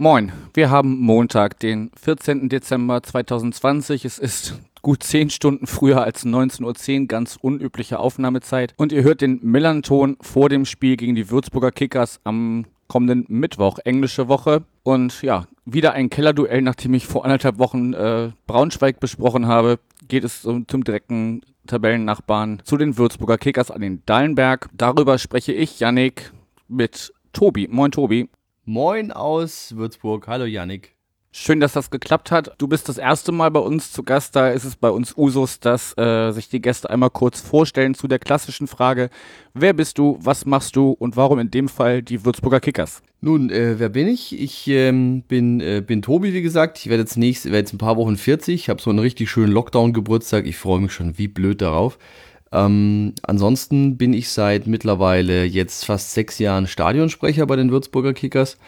Moin, wir haben Montag, den 14. Dezember 2020. Es ist gut 10 Stunden früher als 19.10 Uhr, ganz unübliche Aufnahmezeit. Und ihr hört den Millanton vor dem Spiel gegen die Würzburger Kickers am kommenden Mittwoch, englische Woche. Und ja, wieder ein Kellerduell, nachdem ich vor anderthalb Wochen äh, Braunschweig besprochen habe, geht es zum, zum direkten Tabellennachbarn zu den Würzburger Kickers an den Dallenberg. Darüber spreche ich, Yannick, mit Tobi. Moin, Tobi. Moin aus Würzburg. Hallo, Yannick. Schön, dass das geklappt hat. Du bist das erste Mal bei uns zu Gast. Da ist es bei uns Usus, dass äh, sich die Gäste einmal kurz vorstellen zu der klassischen Frage: Wer bist du, was machst du und warum in dem Fall die Würzburger Kickers? Nun, äh, wer bin ich? Ich ähm, bin, äh, bin Tobi, wie gesagt. Ich werde jetzt nächst, werde jetzt ein paar Wochen 40. Ich habe so einen richtig schönen Lockdown-Geburtstag. Ich freue mich schon wie blöd darauf. Ähm, ansonsten bin ich seit mittlerweile jetzt fast sechs Jahren Stadionsprecher bei den Würzburger Kickers.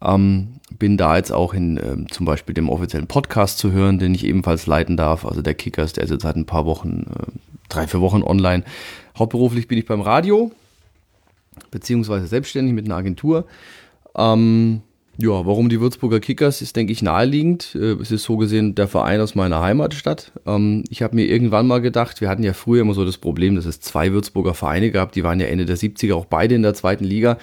Ähm, bin da jetzt auch in ähm, zum Beispiel dem offiziellen Podcast zu hören, den ich ebenfalls leiten darf. Also der Kickers, der ist jetzt seit ein paar Wochen, äh, drei, vier Wochen online. Hauptberuflich bin ich beim Radio, beziehungsweise selbstständig mit einer Agentur. Ähm, ja, warum die Würzburger Kickers ist, denke ich, naheliegend. Äh, es ist so gesehen der Verein aus meiner Heimatstadt. Ähm, ich habe mir irgendwann mal gedacht, wir hatten ja früher immer so das Problem, dass es zwei Würzburger Vereine gab, die waren ja Ende der 70er auch beide in der zweiten Liga.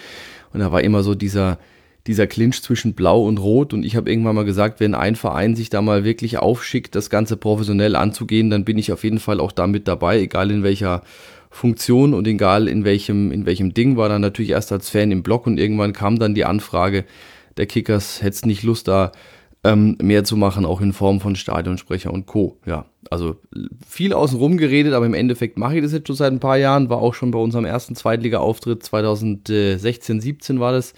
Und da war immer so dieser, dieser Clinch zwischen Blau und Rot. Und ich habe irgendwann mal gesagt, wenn ein Verein sich da mal wirklich aufschickt, das Ganze professionell anzugehen, dann bin ich auf jeden Fall auch damit dabei, egal in welcher Funktion und egal in welchem, in welchem Ding, war dann natürlich erst als Fan im Blog und irgendwann kam dann die Anfrage der Kickers, hättest nicht Lust da ähm, mehr zu machen, auch in Form von Stadionsprecher und Co. Ja, also viel außenrum geredet, aber im Endeffekt mache ich das jetzt schon seit ein paar Jahren, war auch schon bei unserem ersten Zweitliga-Auftritt 2016, 17 war das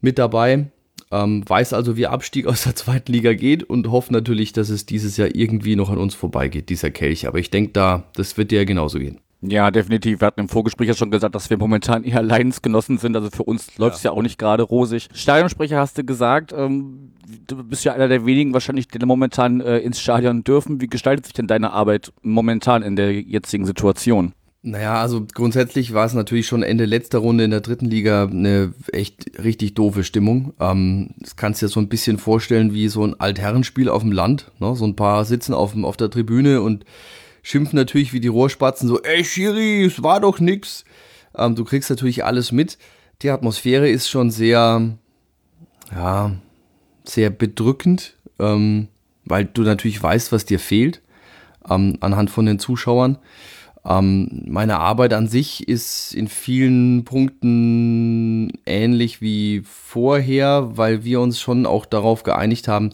mit dabei. Ähm, weiß also, wie Abstieg aus der zweiten Liga geht und hoffe natürlich, dass es dieses Jahr irgendwie noch an uns vorbeigeht, dieser Kelch. Aber ich denke da, das wird dir ja genauso gehen. Ja, definitiv. Wir hatten im Vorgespräch ja schon gesagt, dass wir momentan eher Leidensgenossen sind. Also für uns läuft es ja. ja. auch nicht gerade rosig. Stadionsprecher hast du gesagt. Ähm, du bist ja einer der wenigen wahrscheinlich, die momentan äh, ins Stadion dürfen. Wie gestaltet sich denn deine Arbeit momentan in der jetzigen Situation? Naja, also grundsätzlich war es natürlich schon Ende letzter Runde in der dritten Liga eine echt richtig doofe Stimmung. Ähm, das kannst du dir so ein bisschen vorstellen wie so ein Altherrenspiel auf dem Land. Ne? So ein paar sitzen auf, auf der Tribüne und schimpfen natürlich wie die Rohrspatzen so, ey Schiri, es war doch nix. Ähm, du kriegst natürlich alles mit. Die Atmosphäre ist schon sehr, ja, sehr bedrückend, ähm, weil du natürlich weißt, was dir fehlt ähm, anhand von den Zuschauern. Ähm, meine Arbeit an sich ist in vielen Punkten ähnlich wie vorher, weil wir uns schon auch darauf geeinigt haben,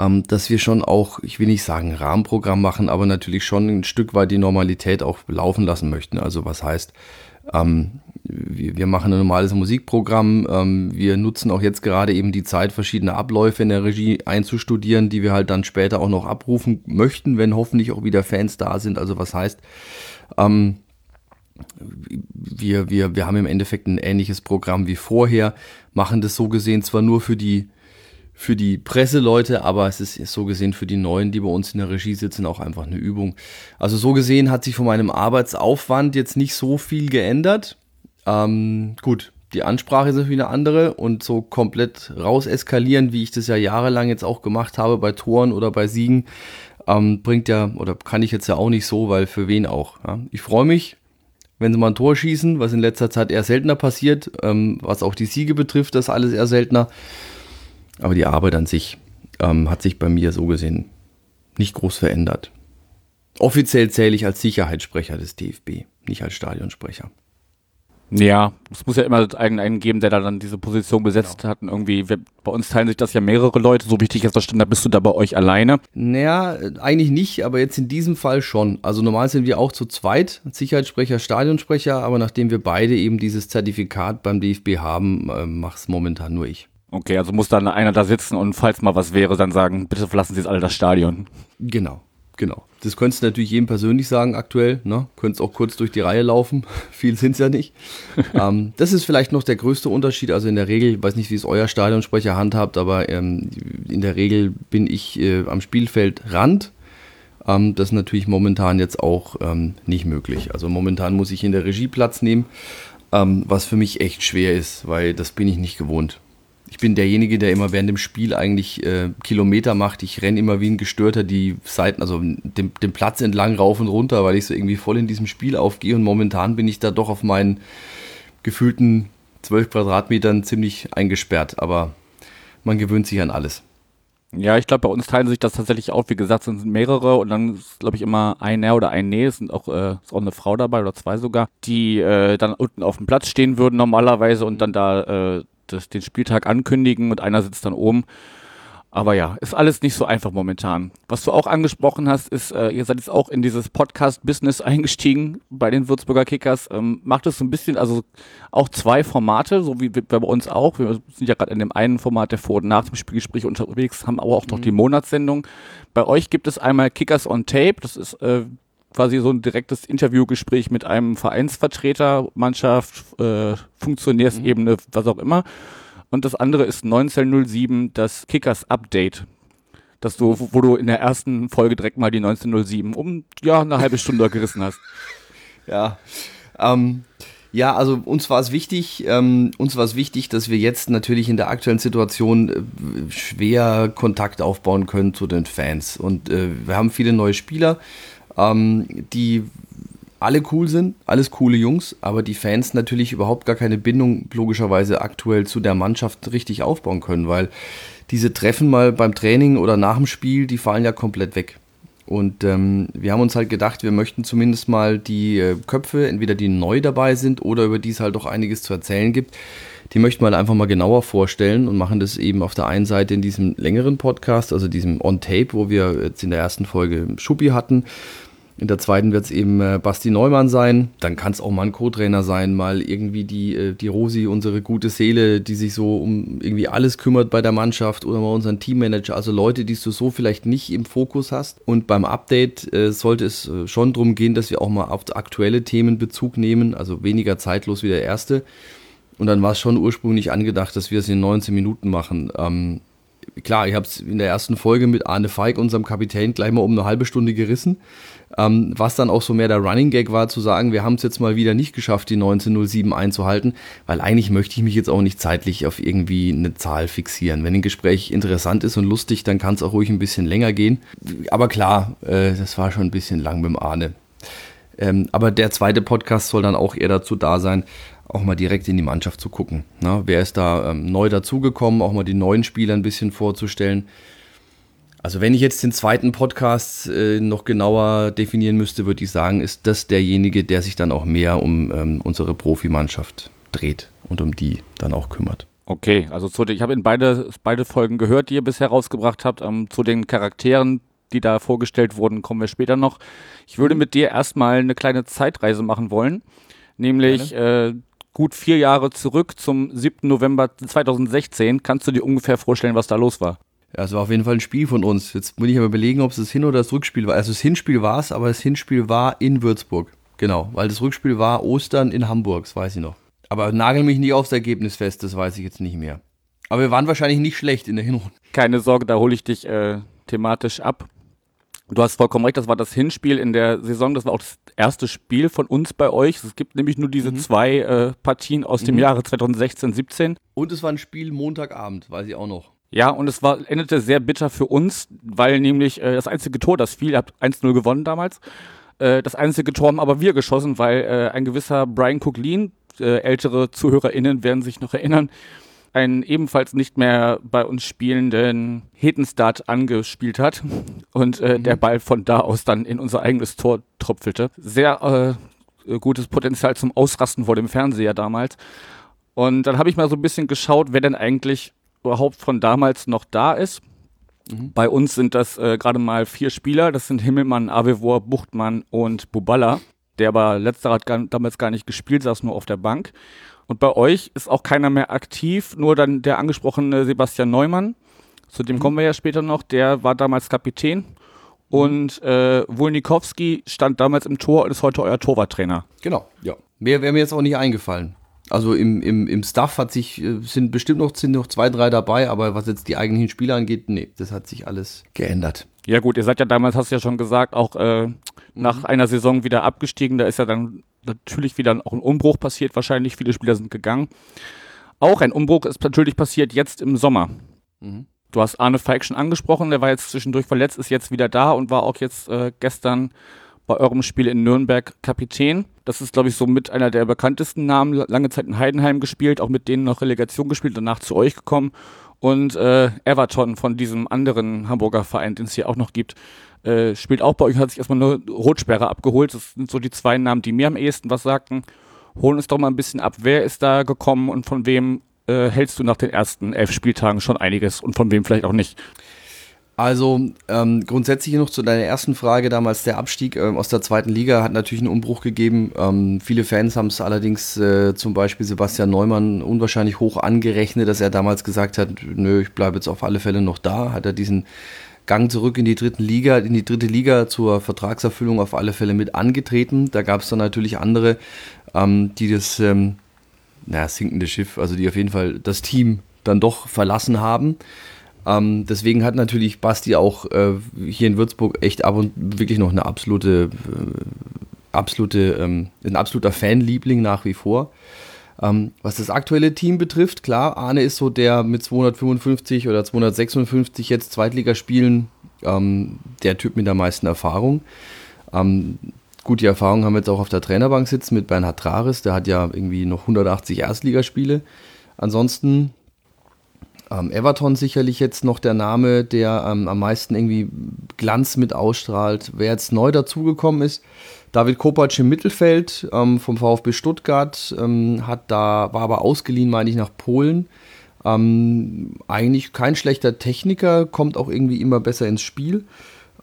ähm, dass wir schon auch, ich will nicht sagen Rahmenprogramm machen, aber natürlich schon ein Stück weit die Normalität auch laufen lassen möchten. Also was heißt, ähm, wir, wir, machen ein normales Musikprogramm. Ähm, wir nutzen auch jetzt gerade eben die Zeit, verschiedene Abläufe in der Regie einzustudieren, die wir halt dann später auch noch abrufen möchten, wenn hoffentlich auch wieder Fans da sind. Also was heißt, ähm, wir, wir, wir haben im Endeffekt ein ähnliches Programm wie vorher, machen das so gesehen zwar nur für die, für die Presseleute, aber es ist so gesehen für die Neuen, die bei uns in der Regie sitzen, auch einfach eine Übung. Also so gesehen hat sich von meinem Arbeitsaufwand jetzt nicht so viel geändert. Ähm, gut, die Ansprache ist natürlich eine andere und so komplett raus eskalieren, wie ich das ja jahrelang jetzt auch gemacht habe bei Toren oder bei Siegen, ähm, bringt ja, oder kann ich jetzt ja auch nicht so, weil für wen auch. Ja? Ich freue mich, wenn sie mal ein Tor schießen, was in letzter Zeit eher seltener passiert, ähm, was auch die Siege betrifft, das alles eher seltener. Aber die Arbeit an sich ähm, hat sich bei mir so gesehen nicht groß verändert. Offiziell zähle ich als Sicherheitssprecher des DFB, nicht als Stadionsprecher. Ja, es muss ja immer einen, geben, der da dann diese Position besetzt genau. hat. Und irgendwie, wir, bei uns teilen sich das ja mehrere Leute, so wichtig jetzt verstanden habe, bist du da bei euch alleine? Naja, eigentlich nicht, aber jetzt in diesem Fall schon. Also normal sind wir auch zu zweit, Sicherheitssprecher, Stadionsprecher, aber nachdem wir beide eben dieses Zertifikat beim DFB haben, äh, es momentan nur ich. Okay, also muss dann einer da sitzen und falls mal was wäre, dann sagen, bitte verlassen Sie jetzt alle das Stadion. Genau. Genau. Das könntest du natürlich jedem persönlich sagen aktuell. Ne? Könntest auch kurz durch die Reihe laufen. Viel sind es ja nicht. ähm, das ist vielleicht noch der größte Unterschied. Also in der Regel, ich weiß nicht, wie es euer Stadionsprecher handhabt, aber ähm, in der Regel bin ich äh, am Spielfeldrand. Ähm, das ist natürlich momentan jetzt auch ähm, nicht möglich. Also momentan muss ich in der Regie Platz nehmen, ähm, was für mich echt schwer ist, weil das bin ich nicht gewohnt ich bin derjenige, der immer während dem Spiel eigentlich äh, Kilometer macht. Ich renne immer wie ein Gestörter die Seiten, also den, den Platz entlang rauf und runter, weil ich so irgendwie voll in diesem Spiel aufgehe. Und momentan bin ich da doch auf meinen gefühlten 12 Quadratmetern ziemlich eingesperrt. Aber man gewöhnt sich an alles. Ja, ich glaube, bei uns teilen sich das tatsächlich auf. Wie gesagt, es sind mehrere und dann ist, glaube ich, immer ein Herr oder ein Nee. Es sind auch, äh, ist auch eine Frau dabei oder zwei sogar, die äh, dann unten auf dem Platz stehen würden normalerweise und dann da äh, das, den Spieltag ankündigen und einer sitzt dann oben. Aber ja, ist alles nicht so einfach momentan. Was du auch angesprochen hast, ist, äh, ihr seid jetzt auch in dieses Podcast-Business eingestiegen bei den Würzburger Kickers. Ähm, macht es so ein bisschen, also auch zwei Formate, so wie bei uns auch. Wir sind ja gerade in dem einen Format der Vor- und Nach dem Spielgespräch unterwegs, haben aber auch noch mhm. die Monatssendung. Bei euch gibt es einmal Kickers on Tape, das ist äh, quasi so ein direktes Interviewgespräch mit einem Vereinsvertreter, Mannschaft, äh, Funktionärsebene, mhm. was auch immer. Und das andere ist 1907, das Kickers Update. Das du, wo du in der ersten Folge direkt mal die 1907 um ja eine halbe Stunde gerissen hast. Ja. Ähm, ja, also uns war es wichtig, ähm, uns war es wichtig, dass wir jetzt natürlich in der aktuellen Situation äh, schwer Kontakt aufbauen können zu den Fans. Und äh, wir haben viele neue Spieler ähm, die alle cool sind, alles coole Jungs, aber die Fans natürlich überhaupt gar keine Bindung logischerweise aktuell zu der Mannschaft richtig aufbauen können, weil diese Treffen mal beim Training oder nach dem Spiel, die fallen ja komplett weg. Und ähm, wir haben uns halt gedacht, wir möchten zumindest mal die äh, Köpfe, entweder die neu dabei sind oder über die es halt auch einiges zu erzählen gibt, die möchten wir halt einfach mal genauer vorstellen und machen das eben auf der einen Seite in diesem längeren Podcast, also diesem On-Tape, wo wir jetzt in der ersten Folge Schuppi hatten in der zweiten wird es eben äh, Basti Neumann sein. Dann kann es auch mal ein Co-Trainer sein, mal irgendwie die, äh, die Rosi, unsere gute Seele, die sich so um irgendwie alles kümmert bei der Mannschaft oder mal unseren Teammanager. Also Leute, die du so vielleicht nicht im Fokus hast. Und beim Update äh, sollte es äh, schon darum gehen, dass wir auch mal auf aktuelle Themen Bezug nehmen, also weniger zeitlos wie der erste. Und dann war es schon ursprünglich angedacht, dass wir es in 19 Minuten machen. Ähm, klar, ich habe es in der ersten Folge mit Arne Feig, unserem Kapitän, gleich mal um eine halbe Stunde gerissen. Ähm, was dann auch so mehr der Running Gag war, zu sagen, wir haben es jetzt mal wieder nicht geschafft, die 1907 einzuhalten, weil eigentlich möchte ich mich jetzt auch nicht zeitlich auf irgendwie eine Zahl fixieren. Wenn ein Gespräch interessant ist und lustig, dann kann es auch ruhig ein bisschen länger gehen. Aber klar, äh, das war schon ein bisschen lang mit dem Arne. Ähm, aber der zweite Podcast soll dann auch eher dazu da sein, auch mal direkt in die Mannschaft zu gucken. Ne? wer ist da ähm, neu dazugekommen, auch mal die neuen Spieler ein bisschen vorzustellen. Also wenn ich jetzt den zweiten Podcast äh, noch genauer definieren müsste, würde ich sagen, ist das derjenige, der sich dann auch mehr um ähm, unsere Profimannschaft dreht und um die dann auch kümmert. Okay, also zu, ich habe in beide, beide Folgen gehört, die ihr bisher rausgebracht habt. Ähm, zu den Charakteren, die da vorgestellt wurden, kommen wir später noch. Ich würde mit dir erstmal eine kleine Zeitreise machen wollen, nämlich äh, gut vier Jahre zurück zum 7. November 2016. Kannst du dir ungefähr vorstellen, was da los war? Ja, es war auf jeden Fall ein Spiel von uns. Jetzt muss ich aber überlegen, ob es das Hin- oder das Rückspiel war. Also das Hinspiel war es, aber das Hinspiel war in Würzburg. Genau, weil das Rückspiel war Ostern in Hamburg, das weiß ich noch. Aber nagel mich nicht aufs Ergebnis fest, das weiß ich jetzt nicht mehr. Aber wir waren wahrscheinlich nicht schlecht in der Hinrunde. Keine Sorge, da hole ich dich äh, thematisch ab. Du hast vollkommen recht, das war das Hinspiel in der Saison, das war auch das erste Spiel von uns bei euch. Es gibt nämlich nur diese mhm. zwei äh, Partien aus dem mhm. Jahre 2016, 17. Und es war ein Spiel Montagabend, weiß ich auch noch. Ja, und es war, endete sehr bitter für uns, weil nämlich äh, das einzige Tor, das fiel, ihr habt 1-0 gewonnen damals, äh, das einzige Tor haben aber wir geschossen, weil äh, ein gewisser Brian Cooklin, äh, ältere ZuhörerInnen werden sich noch erinnern, einen ebenfalls nicht mehr bei uns spielenden Hetenstart angespielt hat und äh, mhm. der Ball von da aus dann in unser eigenes Tor tropfelte. Sehr äh, gutes Potenzial zum Ausrasten vor dem Fernseher damals. Und dann habe ich mal so ein bisschen geschaut, wer denn eigentlich überhaupt von damals noch da ist. Mhm. Bei uns sind das äh, gerade mal vier Spieler. Das sind Himmelmann, Avevor, Buchtmann und Buballa. Der aber letzterer hat gar, damals gar nicht gespielt, saß nur auf der Bank. Und bei euch ist auch keiner mehr aktiv, nur dann der angesprochene Sebastian Neumann. Zu dem mhm. kommen wir ja später noch. Der war damals Kapitän Und äh, Wulnikowski stand damals im Tor und ist heute euer Torwarttrainer. Genau, ja. Mehr wäre mir jetzt auch nicht eingefallen. Also im, im, im Staff hat sich, äh, sind bestimmt noch, sind noch zwei, drei dabei, aber was jetzt die eigentlichen Spieler angeht, nee, das hat sich alles geändert. Ja gut, ihr seid ja damals, hast du ja schon gesagt, auch äh, nach mhm. einer Saison wieder abgestiegen. Da ist ja dann natürlich wieder auch ein Umbruch passiert, wahrscheinlich. Viele Spieler sind gegangen. Auch ein Umbruch ist natürlich passiert jetzt im Sommer. Mhm. Du hast Arne Feig schon angesprochen, der war jetzt zwischendurch verletzt, ist jetzt wieder da und war auch jetzt äh, gestern bei eurem Spiel in Nürnberg Kapitän. Das ist, glaube ich, so mit einer der bekanntesten Namen. Lange Zeit in Heidenheim gespielt, auch mit denen noch Relegation gespielt, danach zu euch gekommen. Und äh, Everton von diesem anderen Hamburger Verein, den es hier auch noch gibt, äh, spielt auch bei euch, hat sich erstmal eine Rotsperre abgeholt. Das sind so die zwei Namen, die mir am ehesten was sagten. Holen uns doch mal ein bisschen ab. Wer ist da gekommen und von wem äh, hältst du nach den ersten elf Spieltagen schon einiges und von wem vielleicht auch nicht? Also ähm, grundsätzlich noch zu deiner ersten Frage damals, der Abstieg ähm, aus der zweiten Liga hat natürlich einen Umbruch gegeben. Ähm, viele Fans haben es allerdings äh, zum Beispiel Sebastian Neumann unwahrscheinlich hoch angerechnet, dass er damals gesagt hat, nö, ich bleibe jetzt auf alle Fälle noch da. Hat er diesen Gang zurück in die dritten Liga, in die dritte Liga zur Vertragserfüllung auf alle Fälle mit angetreten. Da gab es dann natürlich andere, ähm, die das ähm, naja, sinkende Schiff, also die auf jeden Fall das Team dann doch verlassen haben. Ähm, deswegen hat natürlich Basti auch äh, hier in Würzburg echt ab und wirklich noch eine absolute, äh, absolute, ähm, ein absoluter Fanliebling nach wie vor. Ähm, was das aktuelle Team betrifft, klar, Arne ist so der mit 255 oder 256 jetzt Zweitligaspielen ähm, der Typ mit der meisten Erfahrung. Ähm, gut, die Erfahrung haben wir jetzt auch auf der Trainerbank sitzen mit Bernhard Trares, der hat ja irgendwie noch 180 Erstligaspiele. Ansonsten ähm, Everton sicherlich jetzt noch der Name, der ähm, am meisten irgendwie Glanz mit ausstrahlt. Wer jetzt neu dazugekommen ist, David Kopacz im Mittelfeld ähm, vom VfB Stuttgart, ähm, hat da, war aber ausgeliehen, meine ich, nach Polen. Ähm, eigentlich kein schlechter Techniker, kommt auch irgendwie immer besser ins Spiel.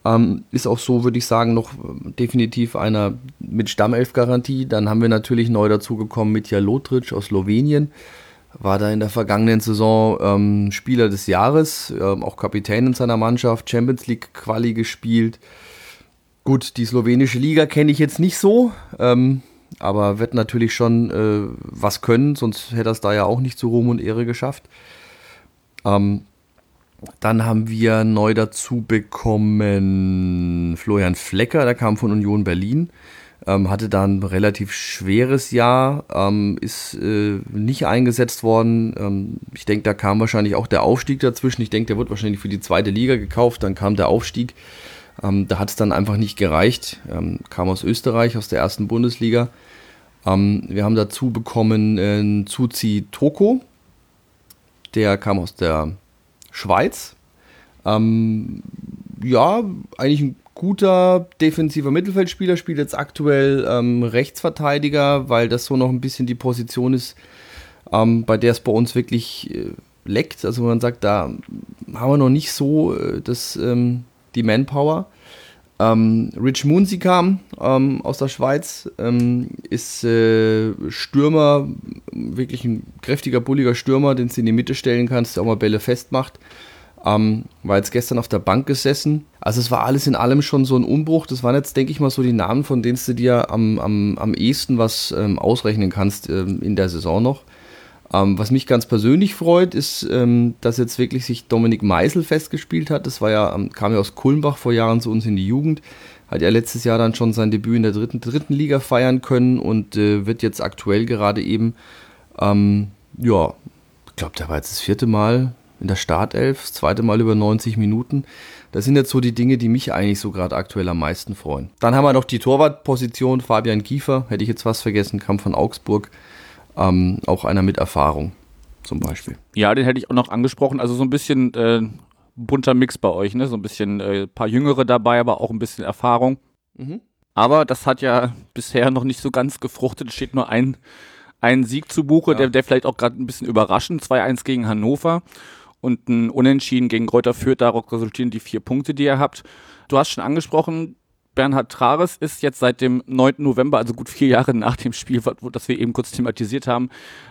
Ähm, ist auch so, würde ich sagen, noch definitiv einer mit Stammelf-Garantie. Dann haben wir natürlich neu dazugekommen Mitja Lotric aus Slowenien war da in der vergangenen Saison ähm, Spieler des Jahres, ähm, auch Kapitän in seiner Mannschaft, Champions League Quali gespielt. Gut, die slowenische Liga kenne ich jetzt nicht so, ähm, aber wird natürlich schon äh, was können, sonst hätte er es da ja auch nicht zu Ruhm und Ehre geschafft. Ähm, dann haben wir neu dazu bekommen Florian Flecker, der kam von Union Berlin ähm, hatte da ein relativ schweres Jahr, ähm, ist äh, nicht eingesetzt worden. Ähm, ich denke, da kam wahrscheinlich auch der Aufstieg dazwischen. Ich denke, der wird wahrscheinlich für die zweite Liga gekauft, dann kam der Aufstieg. Ähm, da hat es dann einfach nicht gereicht. Ähm, kam aus Österreich, aus der ersten Bundesliga. Ähm, wir haben dazu bekommen äh, Zuzi Toko, der kam aus der Schweiz. ja, eigentlich ein guter defensiver Mittelfeldspieler, spielt jetzt aktuell ähm, Rechtsverteidiger, weil das so noch ein bisschen die Position ist, ähm, bei der es bei uns wirklich äh, leckt. Also man sagt, da haben wir noch nicht so äh, das, ähm, die Manpower. Ähm, Rich Moonsey kam ähm, aus der Schweiz, ähm, ist äh, Stürmer, wirklich ein kräftiger, bulliger Stürmer, den du in die Mitte stellen kannst, der auch mal Bälle festmacht. Ähm, war jetzt gestern auf der Bank gesessen. Also es war alles in allem schon so ein Umbruch. Das waren jetzt, denke ich mal, so die Namen, von denen du dir am, am, am ehesten was ähm, ausrechnen kannst ähm, in der Saison noch. Ähm, was mich ganz persönlich freut, ist, ähm, dass jetzt wirklich sich Dominik Meisel festgespielt hat. Das war ja, ähm, kam ja aus Kulmbach vor Jahren zu uns in die Jugend. Hat ja letztes Jahr dann schon sein Debüt in der dritten, dritten Liga feiern können und äh, wird jetzt aktuell gerade eben, ja, ich glaube, der war jetzt das vierte Mal in der Startelf, das zweite Mal über 90 Minuten. Das sind jetzt so die Dinge, die mich eigentlich so gerade aktuell am meisten freuen. Dann haben wir noch die Torwartposition, Fabian Kiefer, hätte ich jetzt was vergessen, kam von Augsburg. Ähm, auch einer mit Erfahrung zum Beispiel. Ja, den hätte ich auch noch angesprochen. Also so ein bisschen äh, bunter Mix bei euch, ne? So ein bisschen äh, paar Jüngere dabei, aber auch ein bisschen Erfahrung. Mhm. Aber das hat ja bisher noch nicht so ganz gefruchtet. Es steht nur ein, ein Sieg zu Buche, ja. der, der vielleicht auch gerade ein bisschen überraschend. 2-1 gegen Hannover und ein Unentschieden gegen Kräuter führt. Darauf resultieren die vier Punkte, die ihr habt. Du hast schon angesprochen, Bernhard Trares ist jetzt seit dem 9. November, also gut vier Jahre nach dem Spiel, das wir eben kurz thematisiert haben,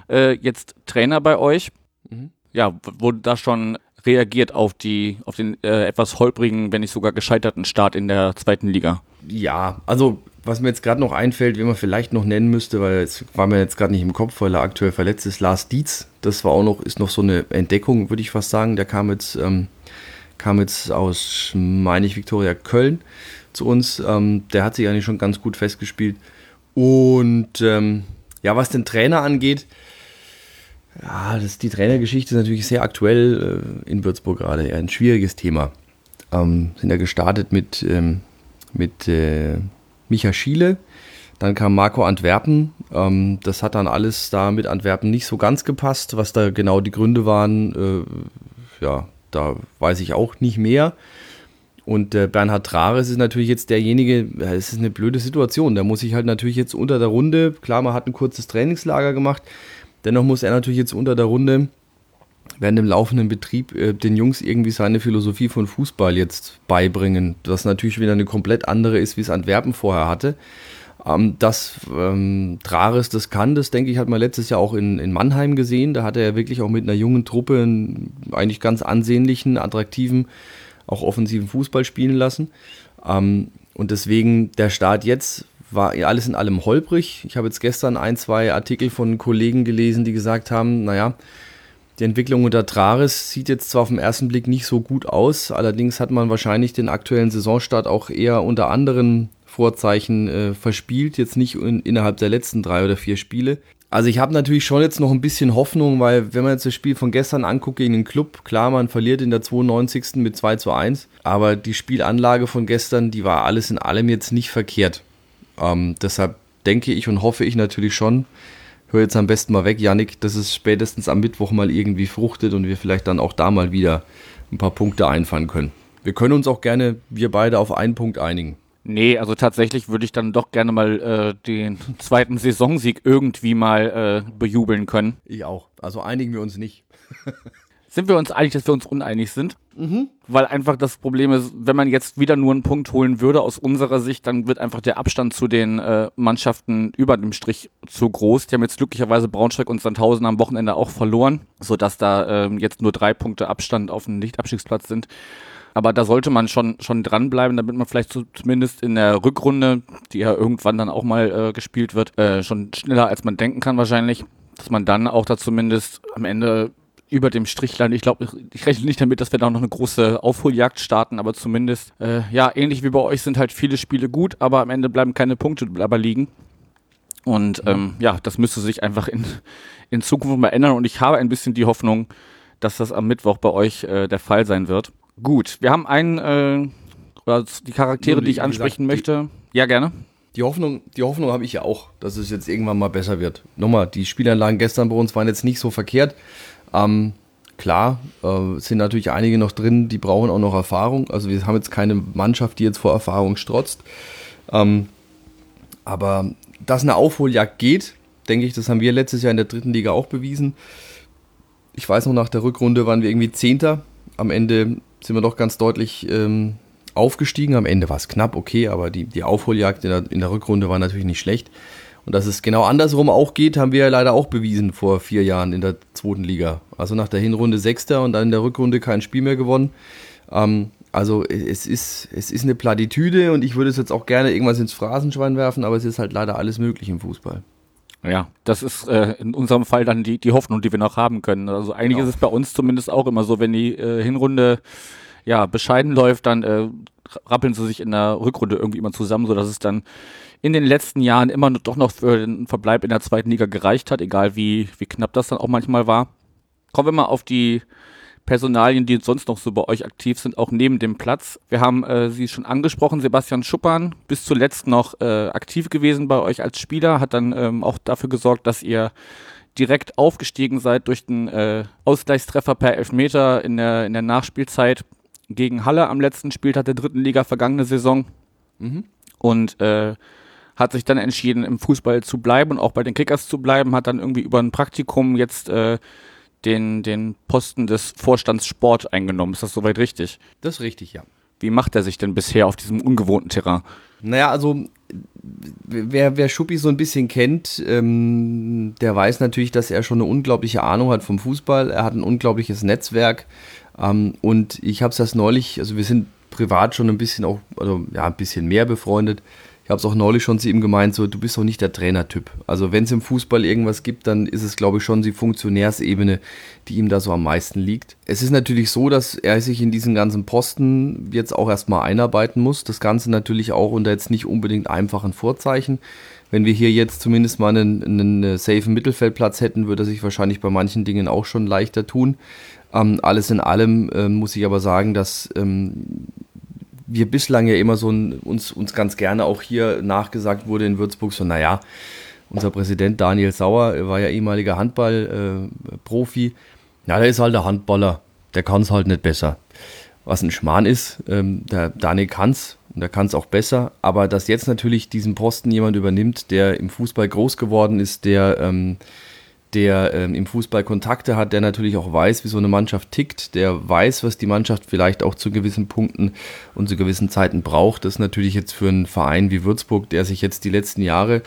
äh, jetzt Trainer bei euch. Mhm. Ja, wurde da schon reagiert auf die, auf den äh, etwas holprigen, wenn nicht sogar gescheiterten Start in der zweiten Liga? Ja, also was mir jetzt gerade noch einfällt, wie man vielleicht noch nennen müsste, weil es war mir jetzt gerade nicht im Kopf, weil er aktuell verletzt ist, Lars Dietz. Das war auch noch, ist noch so eine Entdeckung, würde ich fast sagen. Der kam jetzt, ähm, kam jetzt aus, meine ich, Viktoria Köln zu uns. Ähm, der hat sich eigentlich schon ganz gut festgespielt. Und ähm, ja, was den Trainer angeht, ja, das, die Trainergeschichte ist natürlich sehr aktuell äh, in Würzburg gerade. Ein schwieriges Thema. Ähm, sind ja gestartet mit, ähm, mit äh, Micha Schiele. Dann kam Marco Antwerpen. Ähm, das hat dann alles da mit Antwerpen nicht so ganz gepasst. Was da genau die Gründe waren, äh, ja, da weiß ich auch nicht mehr. Und äh, Bernhard Trares ist natürlich jetzt derjenige, es ist eine blöde Situation. Der muss sich halt natürlich jetzt unter der Runde, klar, man hat ein kurzes Trainingslager gemacht, dennoch muss er natürlich jetzt unter der Runde während dem laufenden Betrieb äh, den Jungs irgendwie seine Philosophie von Fußball jetzt beibringen. Das natürlich wieder eine komplett andere ist, wie es Antwerpen vorher hatte. Ähm, dass ähm, Trares das kann, das denke ich, hat man letztes Jahr auch in, in Mannheim gesehen. Da hat er wirklich auch mit einer jungen Truppe einen eigentlich ganz ansehnlichen, attraktiven, auch offensiven Fußball spielen lassen. Ähm, und deswegen der Start jetzt war alles in allem holprig. Ich habe jetzt gestern ein, zwei Artikel von Kollegen gelesen, die gesagt haben, naja, die Entwicklung unter Trares sieht jetzt zwar auf den ersten Blick nicht so gut aus, allerdings hat man wahrscheinlich den aktuellen Saisonstart auch eher unter anderen Vorzeichen äh, verspielt, jetzt nicht in, innerhalb der letzten drei oder vier Spiele. Also ich habe natürlich schon jetzt noch ein bisschen Hoffnung, weil wenn man jetzt das Spiel von gestern anguckt gegen den Club, klar, man verliert in der 92. mit 2 zu 1, aber die Spielanlage von gestern, die war alles in allem jetzt nicht verkehrt. Ähm, deshalb denke ich und hoffe ich natürlich schon, hör jetzt am besten mal weg, Yannick, dass es spätestens am Mittwoch mal irgendwie fruchtet und wir vielleicht dann auch da mal wieder ein paar Punkte einfahren können. Wir können uns auch gerne, wir beide, auf einen Punkt einigen. Nee, also tatsächlich würde ich dann doch gerne mal äh, den zweiten Saisonsieg irgendwie mal äh, bejubeln können. Ich auch. Also einigen wir uns nicht. sind wir uns einig, dass wir uns uneinig sind? Mhm. Weil einfach das Problem ist, wenn man jetzt wieder nur einen Punkt holen würde aus unserer Sicht, dann wird einfach der Abstand zu den äh, Mannschaften über dem Strich zu groß. Die haben jetzt glücklicherweise Braunschweig und Sandhausen am Wochenende auch verloren, sodass da äh, jetzt nur drei Punkte Abstand auf dem Nichtabstiegsplatz sind. Aber da sollte man schon, schon dranbleiben, damit man vielleicht so, zumindest in der Rückrunde, die ja irgendwann dann auch mal äh, gespielt wird, äh, schon schneller als man denken kann wahrscheinlich, dass man dann auch da zumindest am Ende über dem Strichlein. Ich glaube, ich rechne nicht damit, dass wir da noch eine große Aufholjagd starten, aber zumindest, äh, ja, ähnlich wie bei euch sind halt viele Spiele gut, aber am Ende bleiben keine Punkte aber liegen. Und ähm, ja, das müsste sich einfach in, in Zukunft mal ändern. Und ich habe ein bisschen die Hoffnung, dass das am Mittwoch bei euch äh, der Fall sein wird. Gut, wir haben einen, äh, oder die Charaktere, die ich ansprechen gesagt, möchte. ja, gerne. Die Hoffnung, die Hoffnung habe ich ja auch, dass es jetzt irgendwann mal besser wird. Nochmal, die Spielanlagen gestern bei uns waren jetzt nicht so verkehrt. Ähm, klar, äh, sind natürlich einige noch drin, die brauchen auch noch Erfahrung. Also wir haben jetzt keine Mannschaft, die jetzt vor Erfahrung strotzt. Ähm, aber dass eine Aufholjagd geht, denke ich, das haben wir letztes Jahr in der dritten Liga auch bewiesen. Ich weiß noch, nach der Rückrunde waren wir irgendwie Zehnter. Am Ende sind wir doch ganz deutlich ähm, aufgestiegen. Am Ende war es knapp, okay, aber die, die Aufholjagd in der, in der Rückrunde war natürlich nicht schlecht. Und dass es genau andersrum auch geht, haben wir ja leider auch bewiesen vor vier Jahren in der zweiten Liga. Also nach der Hinrunde Sechster und dann in der Rückrunde kein Spiel mehr gewonnen. Ähm, also es ist, es ist eine Platitüde und ich würde es jetzt auch gerne irgendwas ins Phrasenschwein werfen, aber es ist halt leider alles möglich im Fußball. Ja, das ist äh, in unserem Fall dann die, die Hoffnung, die wir noch haben können. Also eigentlich genau. ist es bei uns zumindest auch immer so, wenn die äh, Hinrunde ja bescheiden läuft, dann äh, rappeln sie sich in der Rückrunde irgendwie immer zusammen, sodass es dann in den letzten Jahren immer doch noch für den Verbleib in der zweiten Liga gereicht hat, egal wie, wie knapp das dann auch manchmal war. Kommen wir mal auf die Personalien, die sonst noch so bei euch aktiv sind, auch neben dem Platz. Wir haben äh, sie schon angesprochen, Sebastian Schuppern, bis zuletzt noch äh, aktiv gewesen bei euch als Spieler, hat dann ähm, auch dafür gesorgt, dass ihr direkt aufgestiegen seid durch den äh, Ausgleichstreffer per Elfmeter in der, in der Nachspielzeit gegen Halle am letzten Spieltag der dritten Liga vergangene Saison. Mhm. Und äh, hat sich dann entschieden, im Fußball zu bleiben und auch bei den Kickers zu bleiben, hat dann irgendwie über ein Praktikum jetzt äh, den, den Posten des Vorstands Sport eingenommen. Ist das soweit richtig? Das ist richtig, ja. Wie macht er sich denn bisher auf diesem ungewohnten Terrain? Naja, also wer, wer Schuppi so ein bisschen kennt, ähm, der weiß natürlich, dass er schon eine unglaubliche Ahnung hat vom Fußball. Er hat ein unglaubliches Netzwerk. Ähm, und ich habe es erst neulich, also wir sind privat schon ein bisschen auch, also ja, ein bisschen mehr befreundet. Ich habe es auch neulich schon zu ihm gemeint, so, du bist doch nicht der Trainertyp. Also wenn es im Fußball irgendwas gibt, dann ist es, glaube ich, schon die Funktionärsebene, die ihm da so am meisten liegt. Es ist natürlich so, dass er sich in diesen ganzen Posten jetzt auch erstmal einarbeiten muss. Das Ganze natürlich auch unter jetzt nicht unbedingt einfachen Vorzeichen. Wenn wir hier jetzt zumindest mal einen, einen safen Mittelfeldplatz hätten, würde er sich wahrscheinlich bei manchen Dingen auch schon leichter tun. Ähm, alles in allem äh, muss ich aber sagen, dass ähm, wir bislang ja immer so ein, uns, uns ganz gerne auch hier nachgesagt wurde in Würzburg, so naja, unser Präsident Daniel Sauer war ja ehemaliger Handballprofi. Äh, ja, der ist halt der Handballer, der kann es halt nicht besser. Was ein Schmarrn ist, ähm, der Daniel kann es und der kann es auch besser, aber dass jetzt natürlich diesen Posten jemand übernimmt, der im Fußball groß geworden ist, der ähm, der ähm, im Fußball Kontakte hat, der natürlich auch weiß, wie so eine Mannschaft tickt, der weiß, was die Mannschaft vielleicht auch zu gewissen Punkten und zu gewissen Zeiten braucht. Das ist natürlich jetzt für einen Verein wie Würzburg, der sich jetzt die letzten Jahre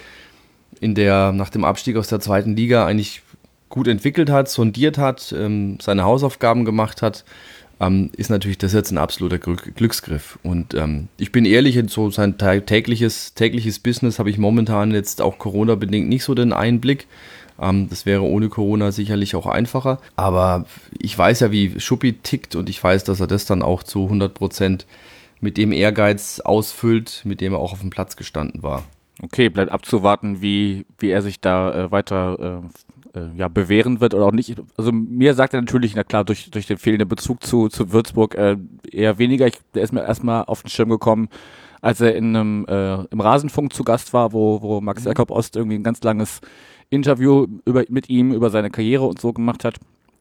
in der, nach dem Abstieg aus der zweiten Liga eigentlich gut entwickelt hat, sondiert hat, ähm, seine Hausaufgaben gemacht hat, ähm, ist natürlich das jetzt ein absoluter Glücksgriff. Und ähm, ich bin ehrlich, so sein tägliches, tägliches Business habe ich momentan jetzt auch Corona-bedingt nicht so den Einblick. Ähm, das wäre ohne Corona sicherlich auch einfacher. Aber ich weiß ja, wie Schuppi tickt und ich weiß, dass er das dann auch zu 100 Prozent mit dem Ehrgeiz ausfüllt, mit dem er auch auf dem Platz gestanden war. Okay, bleibt abzuwarten, wie, wie er sich da äh, weiter äh, äh, ja, bewähren wird oder auch nicht. Also mir sagt er natürlich, na klar, durch, durch den fehlenden Bezug zu, zu Würzburg äh, eher weniger. Ich, der ist mir erstmal auf den Schirm gekommen, als er in einem, äh, im Rasenfunk zu Gast war, wo, wo Max mhm. Jakob Ost irgendwie ein ganz langes Interview über, mit ihm über seine Karriere und so gemacht hat.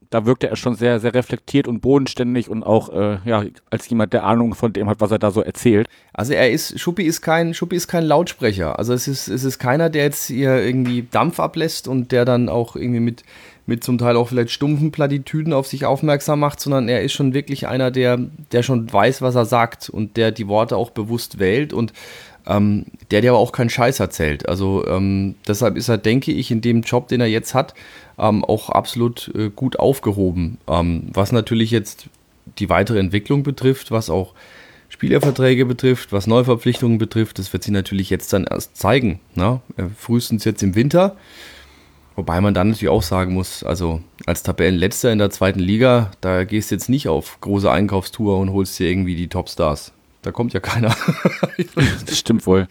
Da wirkte er schon sehr, sehr reflektiert und bodenständig und auch äh, ja, als jemand, der Ahnung von dem hat, was er da so erzählt. Also er ist, Schuppi ist kein, Schuppi ist kein Lautsprecher. Also es ist, es ist keiner, der jetzt hier irgendwie Dampf ablässt und der dann auch irgendwie mit, mit zum Teil auch vielleicht stumpfen Plattitüden auf sich aufmerksam macht, sondern er ist schon wirklich einer, der, der schon weiß, was er sagt und der die Worte auch bewusst wählt und ähm, der dir aber auch keinen Scheiß erzählt. Also ähm, deshalb ist er, denke ich, in dem Job, den er jetzt hat, ähm, auch absolut äh, gut aufgehoben. Ähm, was natürlich jetzt die weitere Entwicklung betrifft, was auch Spielerverträge betrifft, was Neuverpflichtungen betrifft, das wird sie natürlich jetzt dann erst zeigen. Ne? Äh, frühestens jetzt im Winter. Wobei man dann natürlich auch sagen muss, also als Tabellenletzter in der zweiten Liga, da gehst du jetzt nicht auf große Einkaufstour und holst dir irgendwie die Topstars. Da kommt ja keiner. das stimmt wohl.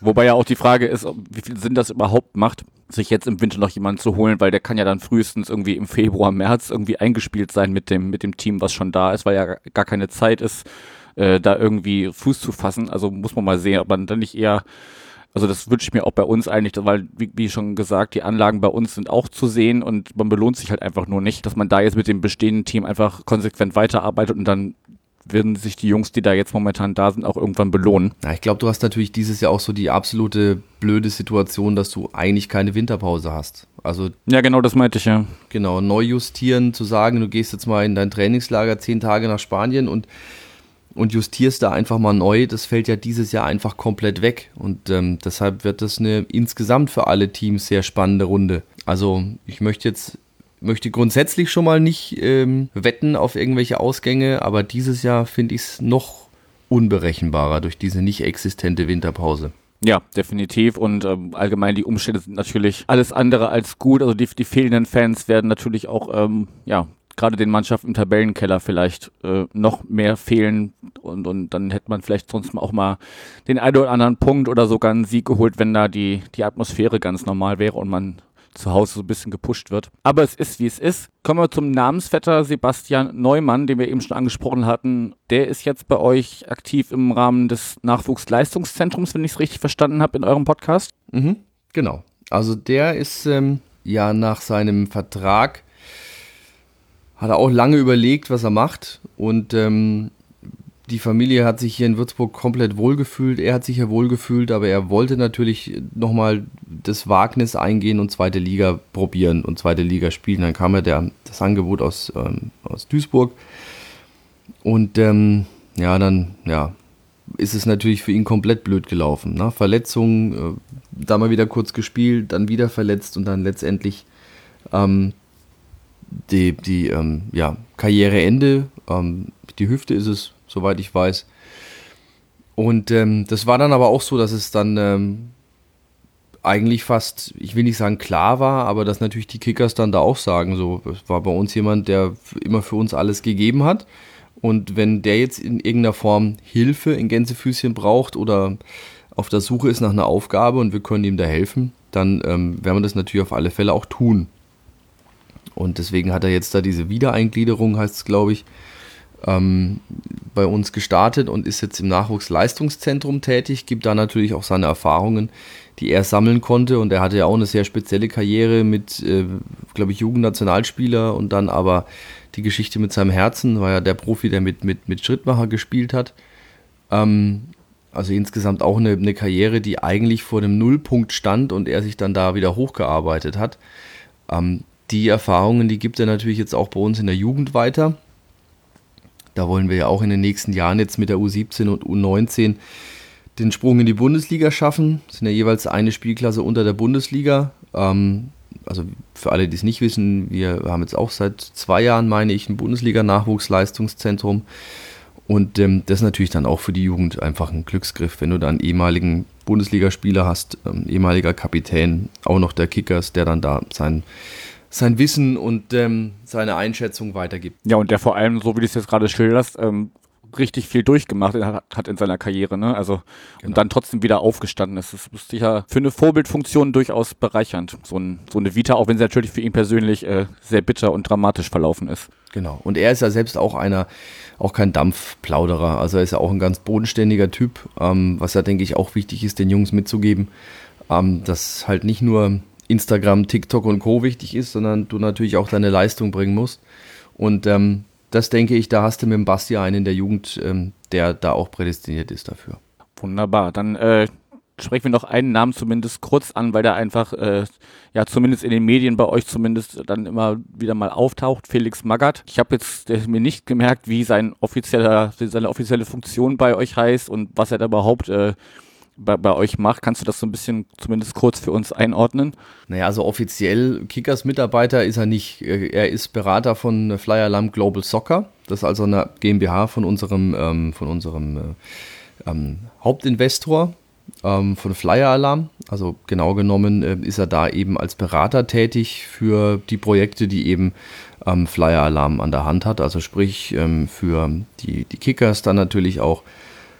Wobei ja auch die Frage ist, wie viel Sinn das überhaupt macht, sich jetzt im Winter noch jemanden zu holen, weil der kann ja dann frühestens irgendwie im Februar, März irgendwie eingespielt sein mit dem, mit dem Team, was schon da ist, weil ja gar keine Zeit ist, äh, da irgendwie Fuß zu fassen. Also muss man mal sehen, ob man dann nicht eher also das wünsche ich mir auch bei uns eigentlich, weil, wie, wie, schon gesagt, die Anlagen bei uns sind auch zu sehen und man belohnt sich halt einfach nur nicht, dass man da jetzt mit dem bestehenden Team einfach konsequent weiterarbeitet und dann werden sich die Jungs, die da jetzt momentan da sind, auch irgendwann belohnen. Ja, ich glaube, du hast natürlich dieses Jahr auch so die absolute blöde Situation, dass du eigentlich keine Winterpause hast. Also ja, genau, das meinte ich ja. Genau, neu justieren, zu sagen, du gehst jetzt mal in dein Trainingslager zehn Tage nach Spanien und und justierst da einfach mal neu, das fällt ja dieses Jahr einfach komplett weg. Und ähm, deshalb wird das eine insgesamt für alle Teams sehr spannende Runde. Also ich möchte jetzt möchte grundsätzlich schon mal nicht ähm, wetten auf irgendwelche Ausgänge, aber dieses Jahr finde ich es noch unberechenbarer durch diese nicht existente Winterpause. Ja, definitiv. Und ähm, allgemein die Umstände sind natürlich alles andere als gut. Also die, die fehlenden Fans werden natürlich auch, ähm, ja, gerade den Mannschaften im Tabellenkeller vielleicht äh, noch mehr fehlen. Und, und dann hätte man vielleicht sonst auch mal den einen oder anderen Punkt oder sogar einen Sieg geholt, wenn da die, die Atmosphäre ganz normal wäre und man zu Hause so ein bisschen gepusht wird. Aber es ist, wie es ist. Kommen wir zum Namensvetter Sebastian Neumann, den wir eben schon angesprochen hatten. Der ist jetzt bei euch aktiv im Rahmen des Nachwuchsleistungszentrums, wenn ich es richtig verstanden habe, in eurem Podcast. Mhm, genau. Also der ist ähm, ja nach seinem Vertrag, hat er auch lange überlegt, was er macht und ähm, die Familie hat sich hier in Würzburg komplett wohlgefühlt. Er hat sich ja wohlgefühlt, aber er wollte natürlich nochmal das Wagnis eingehen und zweite Liga probieren und zweite Liga spielen. Dann kam ja der, das Angebot aus, ähm, aus Duisburg. Und ähm, ja, dann ja, ist es natürlich für ihn komplett blöd gelaufen. Ne? Verletzung, äh, da mal wieder kurz gespielt, dann wieder verletzt und dann letztendlich ähm, die, die ähm, ja, Karriereende. Ähm, die Hüfte ist es, soweit ich weiß. Und ähm, das war dann aber auch so, dass es dann ähm, eigentlich fast, ich will nicht sagen klar war, aber dass natürlich die Kickers dann da auch sagen, so, es war bei uns jemand, der immer für uns alles gegeben hat. Und wenn der jetzt in irgendeiner Form Hilfe in Gänsefüßchen braucht oder auf der Suche ist nach einer Aufgabe und wir können ihm da helfen, dann ähm, werden wir das natürlich auf alle Fälle auch tun. Und deswegen hat er jetzt da diese Wiedereingliederung, heißt es, glaube ich, ähm, bei uns gestartet und ist jetzt im Nachwuchsleistungszentrum tätig, gibt da natürlich auch seine Erfahrungen, die er sammeln konnte. Und er hatte ja auch eine sehr spezielle Karriere mit, äh, glaube ich, Jugendnationalspieler und dann aber die Geschichte mit seinem Herzen, war ja der Profi, der mit, mit, mit Schrittmacher gespielt hat. Ähm, also insgesamt auch eine, eine Karriere, die eigentlich vor dem Nullpunkt stand und er sich dann da wieder hochgearbeitet hat. Ähm, die Erfahrungen, die gibt er natürlich jetzt auch bei uns in der Jugend weiter. Da wollen wir ja auch in den nächsten Jahren jetzt mit der U17 und U19 den Sprung in die Bundesliga schaffen. Das sind ja jeweils eine Spielklasse unter der Bundesliga. Ähm, also für alle, die es nicht wissen, wir haben jetzt auch seit zwei Jahren, meine ich, ein Bundesliga-Nachwuchsleistungszentrum. Und ähm, das ist natürlich dann auch für die Jugend einfach ein Glücksgriff, wenn du dann ehemaligen Bundesligaspieler hast, ähm, ehemaliger Kapitän, auch noch der Kickers, der dann da sein sein Wissen und ähm, seine Einschätzung weitergibt. Ja, und der vor allem, so wie du es jetzt gerade schilderst, ähm, richtig viel durchgemacht hat, hat in seiner Karriere, ne? Also genau. und dann trotzdem wieder aufgestanden ist. Das ist sicher für eine Vorbildfunktion durchaus bereichernd. So, ein, so eine Vita, auch wenn sie natürlich für ihn persönlich äh, sehr bitter und dramatisch verlaufen ist. Genau. Und er ist ja selbst auch einer, auch kein Dampfplauderer. Also er ist ja auch ein ganz bodenständiger Typ, ähm, was ja, denke ich, auch wichtig ist, den Jungs mitzugeben, ähm, dass halt nicht nur Instagram, TikTok und Co. wichtig ist, sondern du natürlich auch deine Leistung bringen musst. Und ähm, das denke ich, da hast du mit dem Basti einen in der Jugend, ähm, der da auch prädestiniert ist dafür. Wunderbar. Dann äh, sprechen wir noch einen Namen zumindest kurz an, weil der einfach, äh, ja, zumindest in den Medien bei euch zumindest dann immer wieder mal auftaucht. Felix Magath. Ich habe jetzt äh, mir nicht gemerkt, wie sein offizieller, seine offizielle Funktion bei euch heißt und was er da überhaupt äh, bei, bei euch macht. Kannst du das so ein bisschen zumindest kurz für uns einordnen? Naja, also offiziell Kickers-Mitarbeiter ist er nicht. Er ist Berater von Flyer Alarm Global Soccer. Das ist also eine GmbH von unserem, ähm, von unserem äh, ähm, Hauptinvestor ähm, von Flyer Alarm. Also genau genommen äh, ist er da eben als Berater tätig für die Projekte, die eben ähm, Flyer Alarm an der Hand hat. Also sprich ähm, für die, die Kickers, dann natürlich auch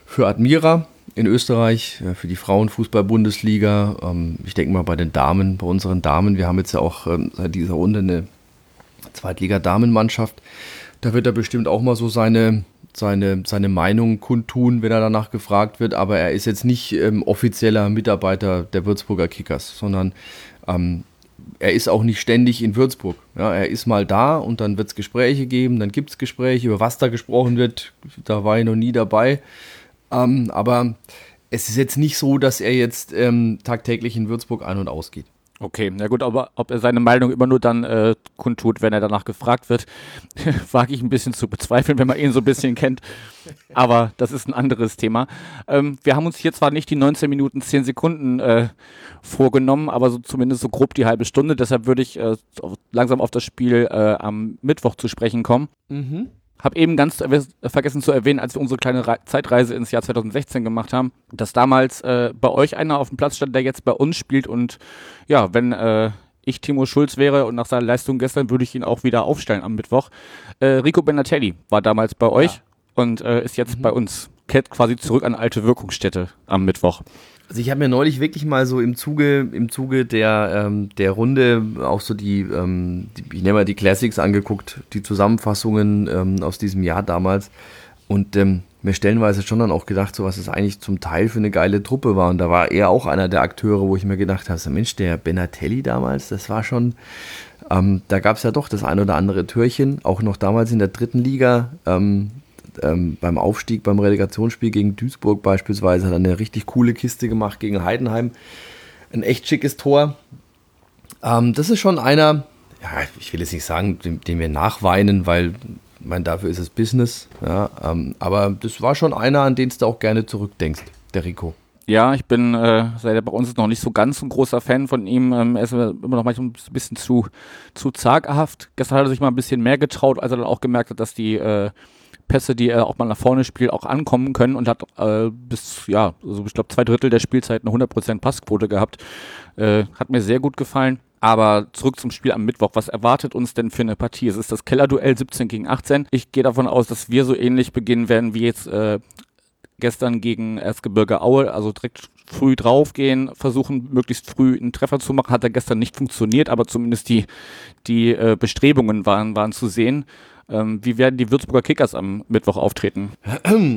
für Admira in Österreich äh, für die Frauenfußball-Bundesliga. Ähm, ich denke mal bei den Damen, bei unseren Damen. Wir haben jetzt ja auch ähm, seit dieser Runde eine Zweitliga-Damenmannschaft. Da wird er bestimmt auch mal so seine, seine, seine Meinung kundtun, wenn er danach gefragt wird. Aber er ist jetzt nicht ähm, offizieller Mitarbeiter der Würzburger Kickers, sondern ähm, er ist auch nicht ständig in Würzburg. Ja, er ist mal da und dann wird es Gespräche geben, dann gibt es Gespräche, über was da gesprochen wird. Da war ich noch nie dabei. Ähm, aber es ist jetzt nicht so, dass er jetzt ähm, tagtäglich in Würzburg ein- und ausgeht. Okay, na gut, aber ob er seine Meinung immer nur dann äh, kundtut, wenn er danach gefragt wird, wage ich ein bisschen zu bezweifeln, wenn man ihn so ein bisschen kennt. Aber das ist ein anderes Thema. Ähm, wir haben uns hier zwar nicht die 19 Minuten 10 Sekunden äh, vorgenommen, aber so zumindest so grob die halbe Stunde. Deshalb würde ich äh, langsam auf das Spiel äh, am Mittwoch zu sprechen kommen. Mhm. Hab eben ganz vergessen zu erwähnen, als wir unsere kleine Re Zeitreise ins Jahr 2016 gemacht haben, dass damals äh, bei euch einer auf dem Platz stand, der jetzt bei uns spielt. Und ja, wenn äh, ich Timo Schulz wäre und nach seiner Leistung gestern, würde ich ihn auch wieder aufstellen am Mittwoch. Äh, Rico Benatelli war damals bei euch ja. und äh, ist jetzt mhm. bei uns. Kehrt quasi zurück an alte Wirkungsstätte am Mittwoch. Also ich habe mir neulich wirklich mal so im Zuge, im Zuge der, ähm, der Runde auch so die, ähm, die, ich nenne mal die Classics angeguckt, die Zusammenfassungen ähm, aus diesem Jahr damals. Und ähm, mir stellenweise schon dann auch gedacht, so was es eigentlich zum Teil für eine geile Truppe war. Und da war er auch einer der Akteure, wo ich mir gedacht habe, so Mensch, der Benatelli damals, das war schon, ähm, da gab es ja doch das ein oder andere Türchen, auch noch damals in der dritten Liga. Ähm, beim Aufstieg, beim Relegationsspiel gegen Duisburg beispielsweise, hat er eine richtig coole Kiste gemacht gegen Heidenheim. Ein echt schickes Tor. Ähm, das ist schon einer, ja, ich will jetzt nicht sagen, dem, dem wir nachweinen, weil Ich meine, dafür ist es Business. Ja, ähm, aber das war schon einer, an den du auch gerne zurückdenkst, der Rico. Ja, ich bin, äh, seit er bei uns noch nicht so ganz ein großer Fan von ihm. Ähm, er ist immer noch manchmal ein bisschen zu, zu zaghaft. Gestern hat er sich mal ein bisschen mehr getraut, als er dann auch gemerkt hat, dass die äh, Pässe, die er auch mal nach vorne spielt, auch ankommen können und hat äh, bis, ja, also ich glaube zwei Drittel der Spielzeit eine 100% Passquote gehabt. Äh, hat mir sehr gut gefallen. Aber zurück zum Spiel am Mittwoch. Was erwartet uns denn für eine Partie? Es ist das Kellerduell 17 gegen 18. Ich gehe davon aus, dass wir so ähnlich beginnen werden wie jetzt äh, gestern gegen Erzgebirge Aue, also direkt früh draufgehen, versuchen möglichst früh einen Treffer zu machen. Hat er gestern nicht funktioniert, aber zumindest die, die äh, Bestrebungen waren, waren zu sehen. Ähm, wie werden die Würzburger Kickers am Mittwoch auftreten?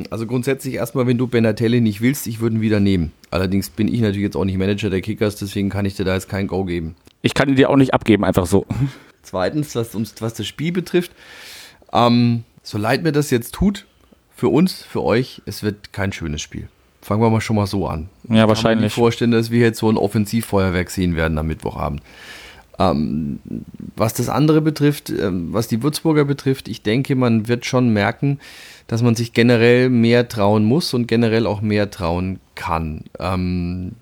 Also grundsätzlich erstmal, wenn du Benatelli nicht willst, ich würde ihn wieder nehmen. Allerdings bin ich natürlich jetzt auch nicht Manager der Kickers, deswegen kann ich dir da jetzt kein Go geben. Ich kann ihn dir auch nicht abgeben, einfach so. Zweitens, was, uns, was das Spiel betrifft, ähm, so leid mir das jetzt tut, für uns, für euch, es wird kein schönes Spiel. Fangen wir mal schon mal so an. Ja, wahrscheinlich. Ich kann mir vorstellen, dass wir jetzt so ein Offensivfeuerwerk sehen werden am Mittwochabend. Ähm, was das andere betrifft, ähm, was die Würzburger betrifft, ich denke, man wird schon merken, dass man sich generell mehr trauen muss und generell auch mehr trauen kann. Ähm,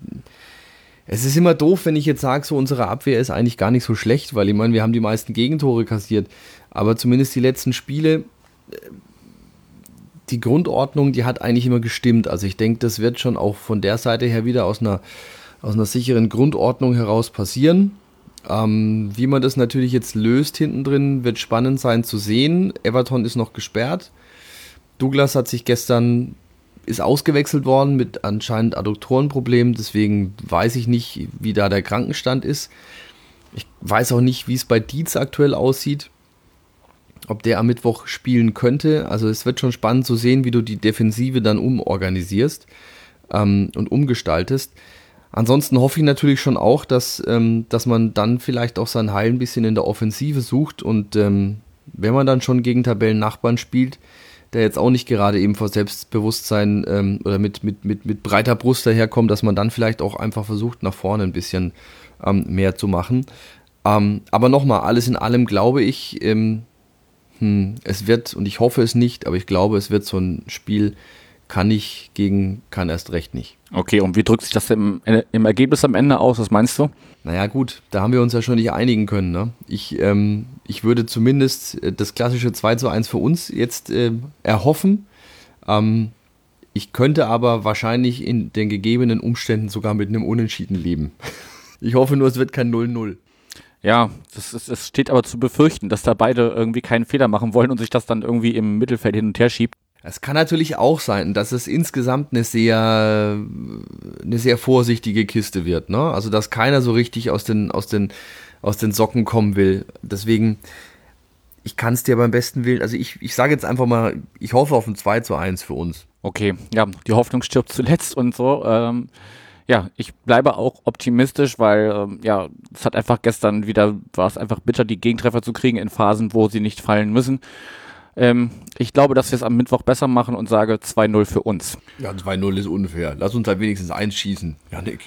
es ist immer doof, wenn ich jetzt sage, so unsere Abwehr ist eigentlich gar nicht so schlecht, weil ich meine, wir haben die meisten Gegentore kassiert, aber zumindest die letzten Spiele, äh, die Grundordnung, die hat eigentlich immer gestimmt. Also ich denke, das wird schon auch von der Seite her wieder aus einer, aus einer sicheren Grundordnung heraus passieren. Ähm, wie man das natürlich jetzt löst hinten drin, wird spannend sein zu sehen. Everton ist noch gesperrt. Douglas hat sich gestern ist ausgewechselt worden mit anscheinend Adduktorenproblemen, deswegen weiß ich nicht, wie da der Krankenstand ist. Ich weiß auch nicht, wie es bei Dietz aktuell aussieht, ob der am Mittwoch spielen könnte. Also es wird schon spannend zu sehen, wie du die Defensive dann umorganisierst ähm, und umgestaltest. Ansonsten hoffe ich natürlich schon auch, dass, ähm, dass man dann vielleicht auch sein Heil ein bisschen in der Offensive sucht und ähm, wenn man dann schon gegen Tabellennachbarn spielt, der jetzt auch nicht gerade eben vor Selbstbewusstsein ähm, oder mit, mit, mit, mit breiter Brust daherkommt, dass man dann vielleicht auch einfach versucht, nach vorne ein bisschen ähm, mehr zu machen. Ähm, aber nochmal, alles in allem glaube ich, ähm, hm, es wird, und ich hoffe es nicht, aber ich glaube, es wird so ein Spiel, kann ich gegen, kann erst recht nicht. Okay, und wie drückt sich das im, im Ergebnis am Ende aus? Was meinst du? Naja, gut, da haben wir uns ja schon nicht einigen können. Ne? Ich, ähm, ich würde zumindest äh, das klassische 2 zu 1 für uns jetzt äh, erhoffen. Ähm, ich könnte aber wahrscheinlich in den gegebenen Umständen sogar mit einem Unentschieden leben. Ich hoffe nur, es wird kein 0-0. Ja, das, ist, es steht aber zu befürchten, dass da beide irgendwie keinen Fehler machen wollen und sich das dann irgendwie im Mittelfeld hin und her schiebt. Es kann natürlich auch sein, dass es insgesamt eine sehr, eine sehr vorsichtige Kiste wird. Ne? Also, dass keiner so richtig aus den, aus, den, aus den Socken kommen will. Deswegen, ich kann es dir beim besten Willen, also ich, ich sage jetzt einfach mal, ich hoffe auf ein 2 zu 1 für uns. Okay, ja, die Hoffnung stirbt zuletzt und so. Ähm, ja, ich bleibe auch optimistisch, weil ähm, ja, es hat einfach gestern wieder, war es einfach bitter, die Gegentreffer zu kriegen in Phasen, wo sie nicht fallen müssen. Ähm, ich glaube, dass wir es am Mittwoch besser machen und sage 2-0 für uns. Ja, 2-0 ist unfair. Lass uns halt wenigstens eins schießen, Janik.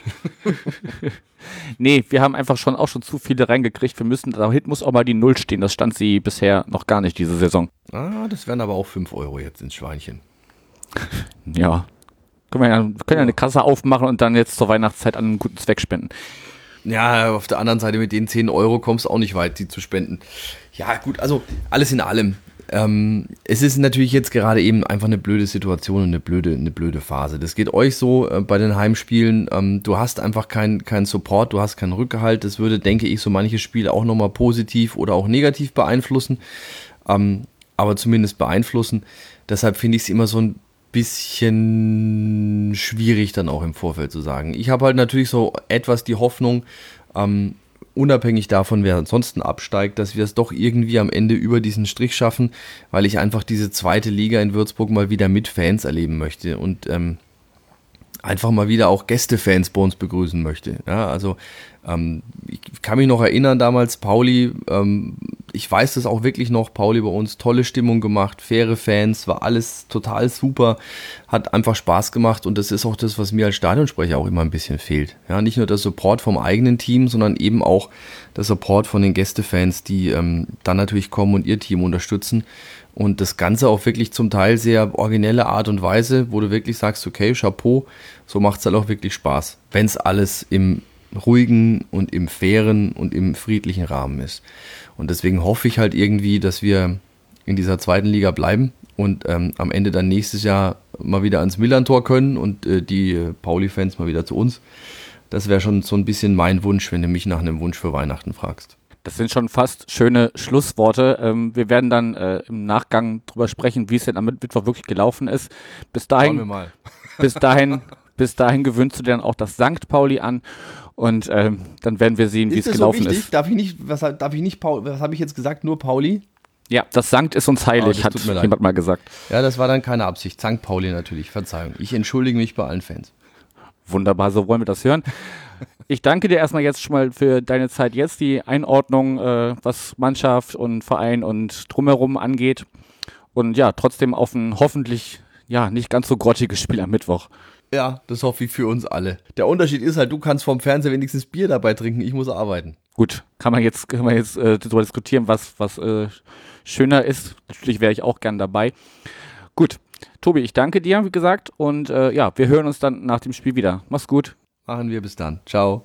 nee, wir haben einfach schon auch schon zu viele reingekriegt. Wir müssen, da hinten muss auch mal die Null stehen. Das stand sie bisher noch gar nicht diese Saison. Ah, das wären aber auch 5 Euro jetzt ins Schweinchen. ja. Können wir, ja, können ja eine Kasse aufmachen und dann jetzt zur Weihnachtszeit an einen guten Zweck spenden. Ja, auf der anderen Seite mit den 10 Euro kommst du auch nicht weit, die zu spenden. Ja, gut, also alles in allem. Ähm, es ist natürlich jetzt gerade eben einfach eine blöde Situation und eine blöde, eine blöde Phase. Das geht euch so äh, bei den Heimspielen. Ähm, du hast einfach keinen kein Support, du hast keinen Rückgehalt. Das würde, denke ich, so manche Spiele auch nochmal positiv oder auch negativ beeinflussen. Ähm, aber zumindest beeinflussen. Deshalb finde ich es immer so ein bisschen schwierig dann auch im Vorfeld zu sagen. Ich habe halt natürlich so etwas die Hoffnung, ähm, unabhängig davon, wer ansonsten absteigt, dass wir es doch irgendwie am Ende über diesen Strich schaffen, weil ich einfach diese zweite Liga in Würzburg mal wieder mit Fans erleben möchte. Und ähm, einfach mal wieder auch Gästefans bei uns begrüßen möchte. Ja, also ähm, ich kann mich noch erinnern damals, Pauli, ähm, ich weiß das auch wirklich noch, Pauli bei uns, tolle Stimmung gemacht, faire Fans, war alles total super, hat einfach Spaß gemacht und das ist auch das, was mir als Stadionsprecher auch immer ein bisschen fehlt. Ja, nicht nur der Support vom eigenen Team, sondern eben auch der Support von den Gästefans, die ähm, dann natürlich kommen und ihr Team unterstützen. Und das Ganze auf wirklich zum Teil sehr originelle Art und Weise, wo du wirklich sagst, okay, Chapeau, so macht es halt auch wirklich Spaß. Wenn es alles im ruhigen und im fairen und im friedlichen Rahmen ist. Und deswegen hoffe ich halt irgendwie, dass wir in dieser zweiten Liga bleiben und ähm, am Ende dann nächstes Jahr mal wieder ans Millantor können und äh, die Pauli-Fans mal wieder zu uns. Das wäre schon so ein bisschen mein Wunsch, wenn du mich nach einem Wunsch für Weihnachten fragst. Das sind schon fast schöne Schlussworte. Ähm, wir werden dann äh, im Nachgang drüber sprechen, wie es denn am Mittwoch wirklich gelaufen ist. Bis dahin, bis dahin, bis dahin gewöhnst du dir dann auch das St. Pauli an und ähm, dann werden wir sehen, wie es gelaufen so ist. Darf ich nicht, was, darf ich nicht, Paul, was habe ich jetzt gesagt? Nur Pauli? Ja, das Sankt ist uns heilig, oh, hat jemand mal gesagt. Ja, das war dann keine Absicht. Sankt Pauli natürlich, Verzeihung. Ich entschuldige mich bei allen Fans. Wunderbar, so wollen wir das hören. Ich danke dir erstmal jetzt schon mal für deine Zeit jetzt, die Einordnung, äh, was Mannschaft und Verein und drumherum angeht. Und ja, trotzdem auf ein hoffentlich ja nicht ganz so grottiges Spiel am Mittwoch. Ja, das hoffe ich für uns alle. Der Unterschied ist halt, du kannst vom Fernseher wenigstens Bier dabei trinken, ich muss arbeiten. Gut, kann man jetzt, kann man jetzt äh, darüber diskutieren, was, was äh, schöner ist. Natürlich wäre ich auch gern dabei. Gut, Tobi, ich danke dir, wie gesagt, und äh, ja, wir hören uns dann nach dem Spiel wieder. Mach's gut. Machen wir bis dann. Ciao.